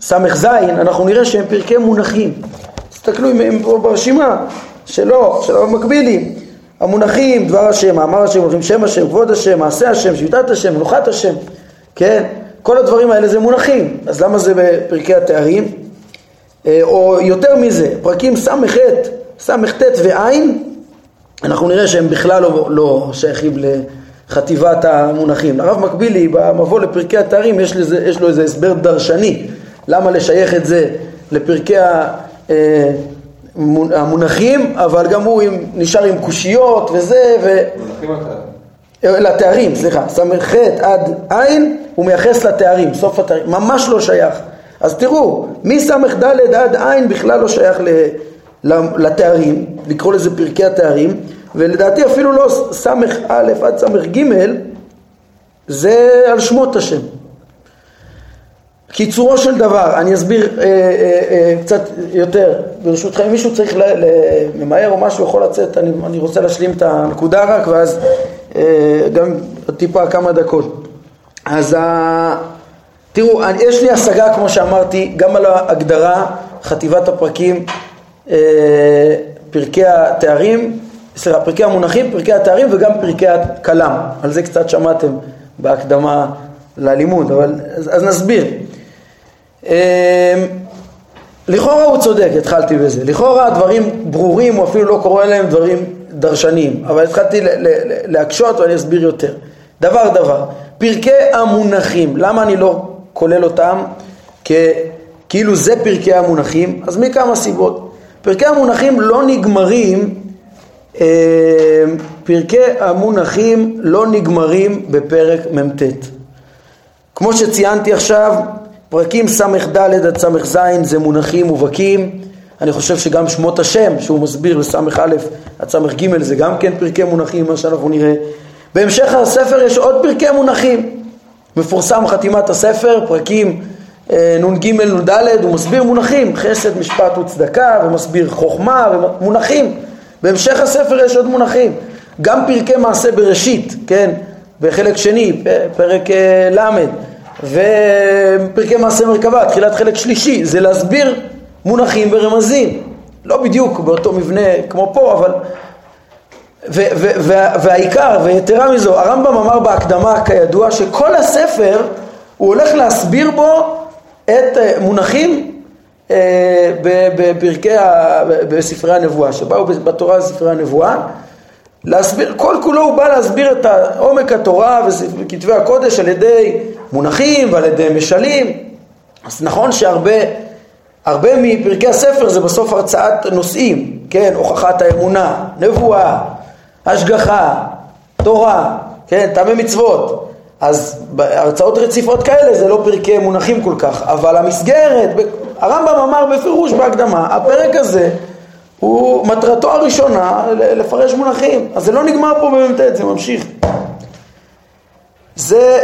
ס"ז, אנחנו נראה שהם פרקי מונחים. תסתכלו אם הם פה ברשימה שלו, של המקבילים. המונחים, דבר השם, מאמר השם, הולכים שם השם, כבוד השם, מעשה השם, שביתת השם, מנוחת השם, כן? כל הדברים האלה זה מונחים, אז למה זה בפרקי התארים? אה, או יותר מזה, פרקים ס"ח, ס"ט וע', אנחנו נראה שהם בכלל לא, לא שייכים לחטיבת המונחים. הרב מקבילי במבוא לפרקי התארים יש, לזה, יש לו איזה הסבר דרשני למה לשייך את זה לפרקי אה, המונחים, אבל גם הוא נשאר עם קושיות וזה, ו... אה, לתארים, סליחה, ס"ח עד ע' הוא מייחס לתארים, סוף התארים, ממש לא שייך. אז תראו, מס"ד עד ע' בכלל לא שייך לתארים, לקרוא לזה פרקי התארים, ולדעתי אפילו לא ס"א עד ס"ג זה על שמות השם. קיצורו של דבר, אני אסביר אה, אה, אה, קצת יותר, ברשותכם, אם מישהו צריך למהר או משהו יכול לצאת, אני, אני רוצה להשלים את הנקודה רק ואז אה, גם טיפה כמה דקות. אז ה... תראו, יש לי השגה כמו שאמרתי גם על ההגדרה, חטיבת הפרקים, אה, פרקי התארים, סליחה, פרקי המונחים, פרקי התארים וגם פרקי הכלם, על זה קצת שמעתם בהקדמה ללימוד, אבל אז, אז נסביר. אמ, לכאורה הוא צודק, התחלתי בזה. לכאורה הדברים ברורים, הוא אפילו לא קורא להם דברים דרשניים, אבל התחלתי להקשות ואני אסביר יותר. דבר דבר, פרקי המונחים, למה אני לא כולל אותם. כאילו זה פרקי המונחים? אז מכמה סיבות. פרקי המונחים לא נגמרים, אמ, פרקי המונחים לא נגמרים בפרק מ"ט. כמו שציינתי עכשיו, פרקים ס"ד עד ס"ז זה מונחים מובהקים, אני חושב שגם שמות השם שהוא מסביר בס"א עד ס"ג זה גם כן פרקי מונחים, מה שאנחנו נראה. בהמשך הספר יש עוד פרקי מונחים. מפורסם חתימת הספר, פרקים אה, נ"ג נ"ד, הוא מסביר מונחים, חסד, משפט וצדקה, ומסביר חוכמה, ומונחים. בהמשך הספר יש עוד מונחים. גם פרקי מעשה בראשית, כן, בחלק שני, פרק אה, ל', ופרקי מעשה מרכבה, תחילת חלק שלישי, זה להסביר מונחים ורמזים. לא בדיוק באותו מבנה כמו פה, אבל... ו- ו- וה- והעיקר, ויתרה מזו, הרמב"ם אמר בהקדמה כידוע שכל הספר הוא הולך להסביר בו את אה, מונחים אה, בפרקי, בספרי הנבואה, שבאו בתורה ספרי הנבואה, להסביר, כל כולו הוא בא להסביר את עומק התורה וכתבי הקודש על ידי מונחים ועל ידי משלים. אז נכון שהרבה הרבה מפרקי הספר זה בסוף הרצאת נושאים, כן, הוכחת האמונה, נבואה, השגחה, תורה, כן, טעמי מצוות. אז הרצאות רציפות כאלה זה לא פרקי מונחים כל כך, אבל המסגרת, הרמב"ם אמר בפירוש בהקדמה, הפרק הזה הוא מטרתו הראשונה לפרש מונחים, אז זה לא נגמר פה במ"ט, זה ממשיך. זה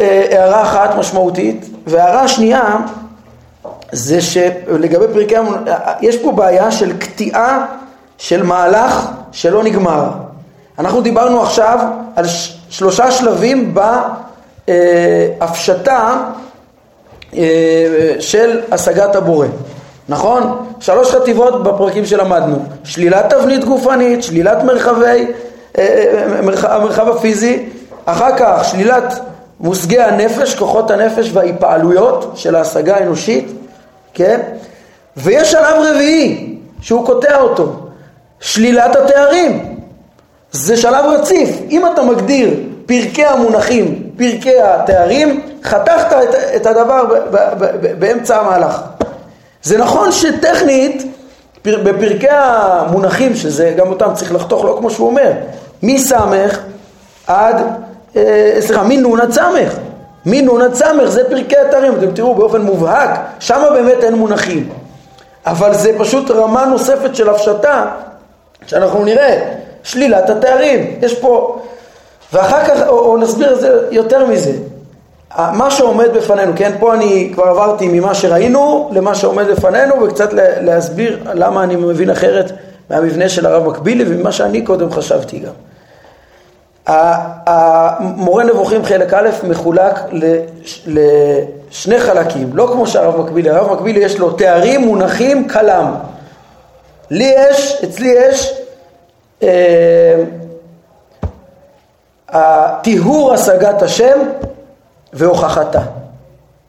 אה, הערה אחת משמעותית, והערה שנייה זה שלגבי פרקי המונחים, יש פה בעיה של קטיעה של מהלך שלא נגמר. אנחנו דיברנו עכשיו על שלושה שלבים בהפשטה אה, של השגת הבורא. נכון? שלוש חטיבות בפרקים שלמדנו, שלילת תבנית גופנית, שלילת מרחבי, אה, אה, מרחב, המרחב הפיזי, אחר כך שלילת מושגי הנפש, כוחות הנפש וההיפעלויות של ההשגה האנושית, כן? ויש שלב רביעי שהוא קוטע אותו, שלילת התארים. זה שלב רציף. אם אתה מגדיר פרקי המונחים, פרקי התארים, חתכת את, את הדבר ב, ב, ב, באמצע המהלך. זה נכון שטכנית, פר, בפרקי המונחים, שזה גם אותם צריך לחתוך, לא כמו שהוא אומר, מסמך עד, סליחה, מנון עד סמך. מנון עד סמך זה פרקי התארים, אתם תראו באופן מובהק, שם באמת אין מונחים. אבל זה פשוט רמה נוספת של הפשטה, שאנחנו נראה, שלילת התארים. יש פה, ואחר כך, או, או נסביר את זה יותר מזה. מה שעומד בפנינו, כן, פה אני כבר עברתי ממה שראינו למה שעומד בפנינו וקצת להסביר למה אני מבין אחרת מהמבנה של הרב מקבילי וממה שאני קודם חשבתי גם. המורה נבוכים חלק א' מחולק לשני חלקים, לא כמו שהרב מקבילי, הרב מקבילי יש לו תארים מונחים כלם. לי יש, אצלי יש אה, טיהור השגת השם והוכחתה.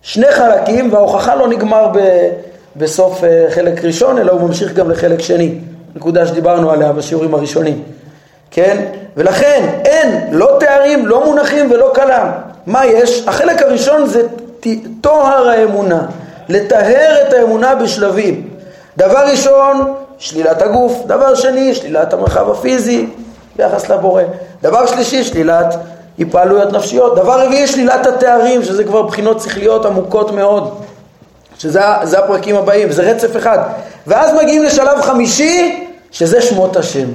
שני חלקים וההוכחה לא נגמר ב, בסוף אה, חלק ראשון אלא הוא ממשיך גם לחלק שני, נקודה שדיברנו עליה בשיעורים הראשונים. כן? ולכן אין לא תארים, לא מונחים ולא כלם. מה יש? החלק הראשון זה טוהר האמונה, לטהר את האמונה בשלבים. דבר ראשון, שלילת הגוף. דבר שני, שלילת המרחב הפיזי ביחס לבורא. דבר שלישי, שלילת התפעלויות נפשיות. דבר רביעי, שלילת התארים, שזה כבר בחינות שכליות עמוקות מאוד. שזה הפרקים הבאים, זה רצף אחד. ואז מגיעים לשלב חמישי, שזה שמות השם.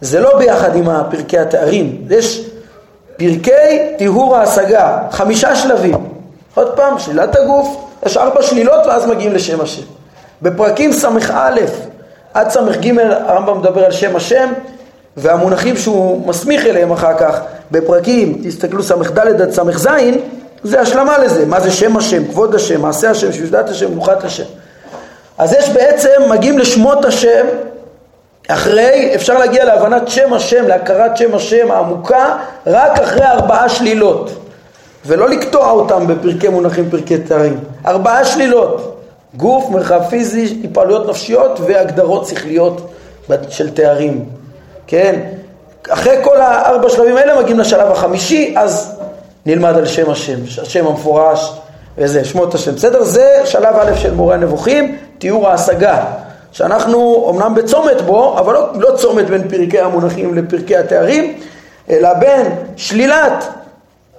זה לא ביחד עם פרקי התארים, יש פרקי טיהור ההשגה, חמישה שלבים. עוד פעם, שלילת הגוף, יש ארבע שלילות ואז מגיעים לשם השם. בפרקים ס"א עד ס"ג הרמב"ם מדבר על שם השם והמונחים שהוא מסמיך אליהם אחר כך בפרקים, תסתכלו ס"ד עד ס"ז, זה השלמה לזה, מה זה שם השם, כבוד השם, מעשה השם, שושדת השם, מנוחת השם. אז יש בעצם, מגיעים לשמות השם אחרי, אפשר להגיע להבנת שם השם, להכרת שם השם העמוקה, רק אחרי ארבעה שלילות. ולא לקטוע אותם בפרקי מונחים, פרקי תארים. ארבעה שלילות. גוף, מרחב פיזי, התפעלויות נפשיות והגדרות שכליות של תארים. כן? אחרי כל הארבע שלבים האלה מגיעים לשלב החמישי, אז נלמד על שם השם, השם המפורש וזה, שמות השם. בסדר? זה שלב א' של מורה הנבוכים, תיאור ההשגה. שאנחנו אמנם בצומת בו, אבל לא, לא צומת בין פרקי המונחים לפרקי התארים, אלא בין שלילת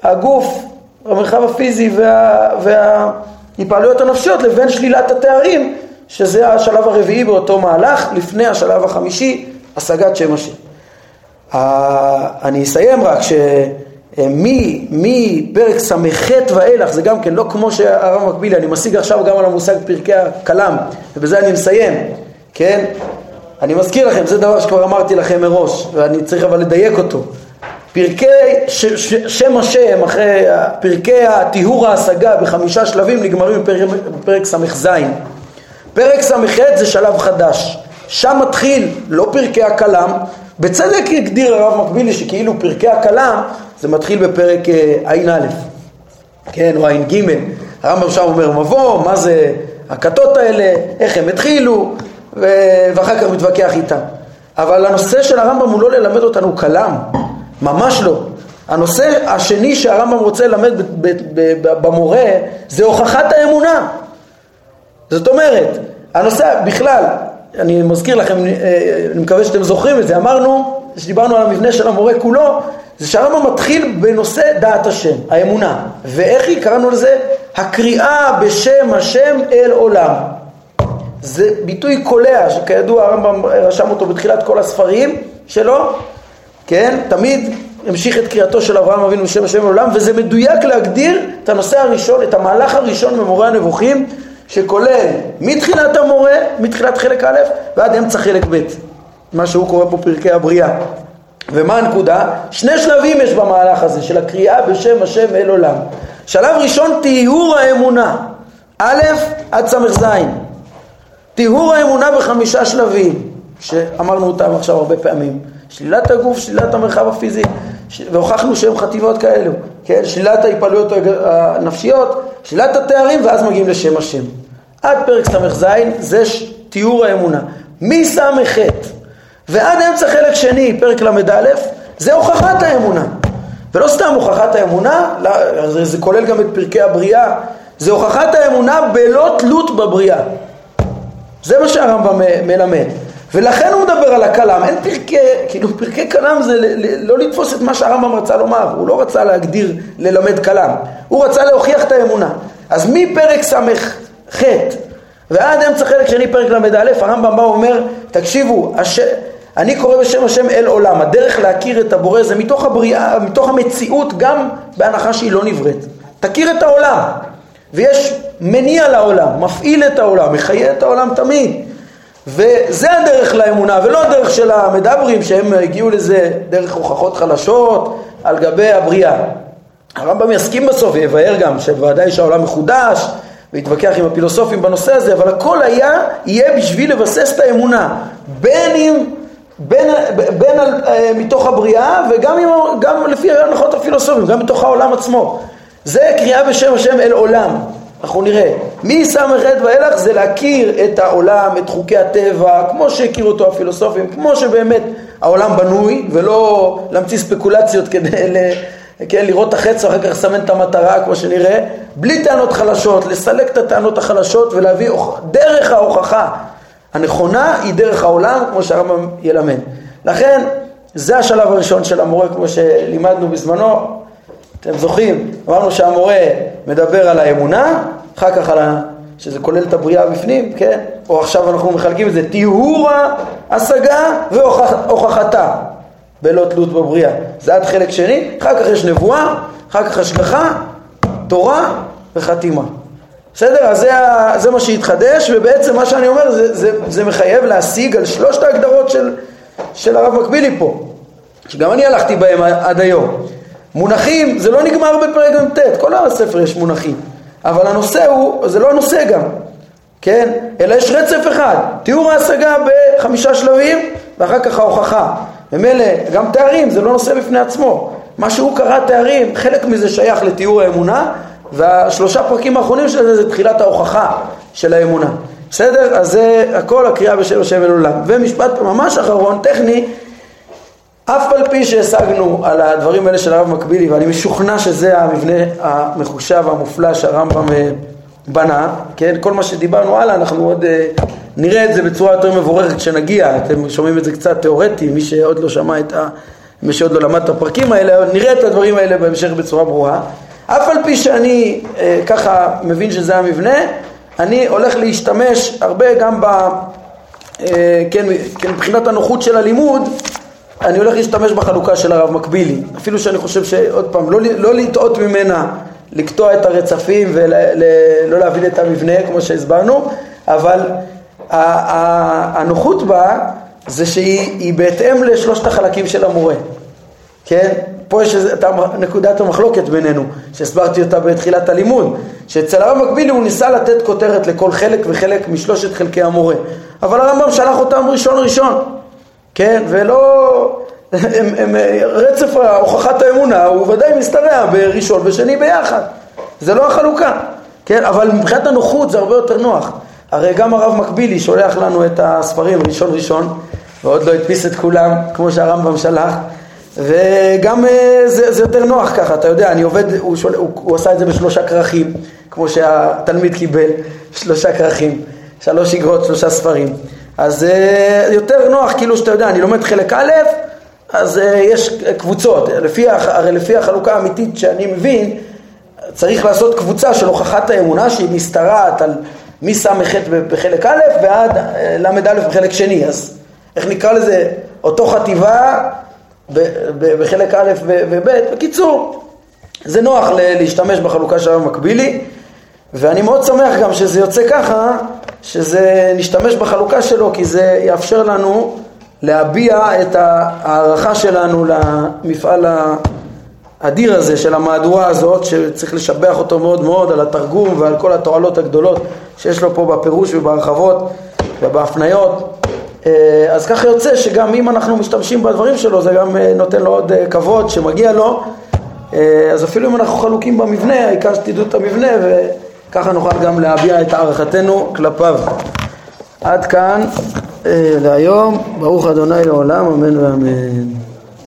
הגוף, המרחב הפיזי וה, וההתפעלויות הנפשיות לבין שלילת התארים, שזה השלב הרביעי באותו מהלך, לפני השלב החמישי, השגת שם השם. אני אסיים רק שמפרק ס"ח ואילך, זה גם כן לא כמו שהרב מקבילי, אני משיג עכשיו גם על המושג פרקי הכלם, ובזה אני מסיים. כן? אני מזכיר לכם, זה דבר שכבר אמרתי לכם מראש, ואני צריך אבל לדייק אותו. פרקי ש, ש, שם השם, אחרי פרקי הטיהור ההשגה בחמישה שלבים נגמרים בפרק, בפרק ס"ז. פרק ס"ח זה שלב חדש. שם מתחיל לא פרקי הכלם, בצדק הגדיר הרב מקבילי שכאילו פרקי הכלם זה מתחיל בפרק אה, ע"א, כן, או ע"ג. הרמב"ם שם אומר מבוא, מה זה הכתות האלה, איך הם התחילו, ואחר כך מתווכח איתם. אבל הנושא של הרמב"ם הוא לא ללמד אותנו כלם, ממש לא. הנושא השני שהרמב"ם רוצה ללמד במורה זה הוכחת האמונה. זאת אומרת, הנושא בכלל, אני מזכיר לכם, אה, אני מקווה שאתם זוכרים את זה, אמרנו, כשדיברנו על המבנה של המורה כולו, זה שהרמב"ם מתחיל בנושא דעת השם, האמונה. ואיך היא? קראנו לזה הקריאה בשם השם אל עולם. זה ביטוי קולע, שכידוע הרמב"ם רשם אותו בתחילת כל הספרים שלו, כן? תמיד המשיך את קריאתו של אברהם אבינו בשם השם לעולם, וזה מדויק להגדיר את הנושא הראשון, את המהלך הראשון במורה הנבוכים, שכולל מתחילת המורה, מתחילת חלק א', ועד אמצע חלק ב', מה שהוא קורא פה פרקי הבריאה. ומה הנקודה? שני שלבים יש במהלך הזה של הקריאה בשם השם אל עולם. שלב ראשון, טיהור האמונה, א' עד ס"ז. טיהור האמונה בחמישה שלבים, שאמרנו אותם עכשיו הרבה פעמים. שלילת הגוף, שלילת המרחב הפיזי, והוכחנו שהם חטיבות כאלו, כן? שלילת ההתפעלויות הנפשיות, שלילת התארים, ואז מגיעים לשם השם. עד פרק ס"ז זה תיאור האמונה. מס"ח ועד אמצע חלק שני, פרק ל"א, זה הוכחת האמונה. ולא סתם הוכחת האמונה, זה כולל גם את פרקי הבריאה, זה הוכחת האמונה בלא תלות בבריאה. זה מה שהרמב"ם מלמד. ולכן הוא מדבר על הכלם, אין פרקי, כאילו פרקי כלם זה לא לתפוס את מה שהרמב"ם רצה לומר, הוא לא רצה להגדיר, ללמד כלם, הוא רצה להוכיח את האמונה. אז מפרק ס"ח ועד אמצע חלק שני פרק ל"א, הרמב"ם בא ואומר, תקשיבו, הש... אני קורא בשם השם אל עולם, הדרך להכיר את הבורא זה מתוך הבריאה, מתוך המציאות, גם בהנחה שהיא לא נבראת. תכיר את העולם, ויש מניע לעולם, מפעיל את העולם, מחיה את העולם תמיד. וזה הדרך לאמונה, ולא הדרך של המדברים שהם הגיעו לזה דרך הוכחות חלשות על גבי הבריאה. הרמב"ם יסכים בסוף, ויבאר גם שבוודאי שהעולם מחודש, ויתווכח עם הפילוסופים בנושא הזה, אבל הכל היה, יהיה בשביל לבסס את האמונה, בין אם, בין, בין אה, מתוך הבריאה וגם עם, גם לפי ההנחות הפילוסופיים, גם מתוך העולם עצמו. זה קריאה בשם השם אל עולם. אנחנו נראה. מס"ח ואילך זה להכיר את העולם, את חוקי הטבע, כמו שהכירו אותו הפילוסופים, כמו שבאמת העולם בנוי, ולא להמציא ספקולציות כדי ל... כן, לראות את החץ ואחר כך לסמן את המטרה כמו שנראה, בלי טענות חלשות, לסלק את הטענות החלשות ולהביא דרך ההוכחה הנכונה היא דרך העולם, כמו שהרמב"ם ילמד. לכן, זה השלב הראשון של המורה, כמו שלימדנו בזמנו, אתם זוכרים, אמרנו שהמורה מדבר על האמונה, אחר כך על ה... שזה כולל את הבריאה בפנים, כן? או עכשיו אנחנו מחלקים את זה, טיהור ההשגה והוכחתה, בלא תלות בבריאה. זה עד חלק שני, אחר כך יש נבואה, אחר כך השגחה, תורה וחתימה. בסדר? אז זה, זה מה שהתחדש, ובעצם מה שאני אומר זה, זה, זה מחייב להשיג על שלושת ההגדרות של, של הרב מקבילי פה, שגם אני הלכתי בהם עד היום. מונחים, זה לא נגמר בפרק מ"ט, כל הספר יש מונחים. אבל הנושא הוא, זה לא הנושא גם, כן? אלא יש רצף אחד, תיאור ההשגה בחמישה שלבים ואחר כך ההוכחה. ממילא גם תארים זה לא נושא בפני עצמו. מה שהוא קרא תארים, חלק מזה שייך לתיאור האמונה והשלושה פרקים האחרונים של זה זה תחילת ההוכחה של האמונה. בסדר? אז זה הכל הקריאה בשם השם אל עולם. ומשפט ממש אחרון, טכני, אף על פי שהשגנו על הדברים האלה של הרב מקבילי, ואני משוכנע שזה המבנה המחושב המופלא שהרמב"ם אה, בנה, כן, כל מה שדיברנו הלאה, אנחנו עוד אה, נראה את זה בצורה יותר מבורכת כשנגיע, אתם שומעים את זה קצת תיאורטי, מי שעוד לא שמע את ה... מי שעוד לא למד את הפרקים האלה, נראה את הדברים האלה בהמשך בצורה ברורה. אף על פי שאני אה, ככה מבין שזה המבנה, אני הולך להשתמש הרבה גם ב... אה, כן, כן, מבחינת הנוחות של הלימוד, אני הולך להשתמש בחלוקה של הרב מקבילי, אפילו שאני חושב שעוד פעם, לא, לא לטעות ממנה, לקטוע את הרצפים ולא להבין את המבנה כמו שהסברנו, אבל הנוחות בה זה שהיא בהתאם לשלושת החלקים של המורה, כן? פה יש את נקודת המחלוקת בינינו, שהסברתי אותה בתחילת הלימוד, שאצל הרב מקבילי הוא ניסה לתת כותרת לכל חלק וחלק משלושת חלקי המורה, אבל הרמב"ם שלח אותם ראשון ראשון, כן, ולא... הם, הם, רצף הוכחת האמונה הוא ודאי משתרע בראשון ושני ביחד, זה לא החלוקה, כן, אבל מבחינת הנוחות זה הרבה יותר נוח. הרי גם הרב מקבילי שולח לנו את הספרים ראשון ראשון, ועוד לא הדפיס את כולם, כמו שהרמב"ם שלח, וגם אה, זה, זה יותר נוח ככה, אתה יודע, אני עובד, הוא, שול, הוא, הוא עשה את זה בשלושה כרכים, כמו שהתלמיד קיבל, שלושה כרכים, שלוש אגרות, שלושה ספרים. אז אה, יותר נוח, כאילו שאתה יודע, אני לומד חלק א', אז אה, יש קבוצות, לפי, הרי לפי החלוקה האמיתית שאני מבין, צריך לעשות קבוצה של הוכחת האמונה שהיא משתרעת על מס"ח בחלק א' ועד ל"א בחלק שני, אז איך נקרא לזה, אותו חטיבה בחלק א' וב', בקיצור, זה נוח להשתמש בחלוקה של הרב מקבילי, ואני מאוד שמח גם שזה יוצא ככה, שזה נשתמש בחלוקה שלו, כי זה יאפשר לנו להביע את ההערכה שלנו למפעל האדיר הזה של המהדורה הזאת, שצריך לשבח אותו מאוד מאוד על התרגום ועל כל התועלות הגדולות שיש לו פה בפירוש ובהרחבות. ובהפניות. אה, אז ככה יוצא שגם אם אנחנו משתמשים בדברים שלו זה גם אה, נותן לו עוד אה, כבוד שמגיע לו. אז אפילו אם אנחנו חלוקים במבנה העיקר שתדעו את המבנה וככה נוכל גם להביע את הערכתנו כלפיו. עד כאן להיום. ברוך אדוני לעולם אמן ואמן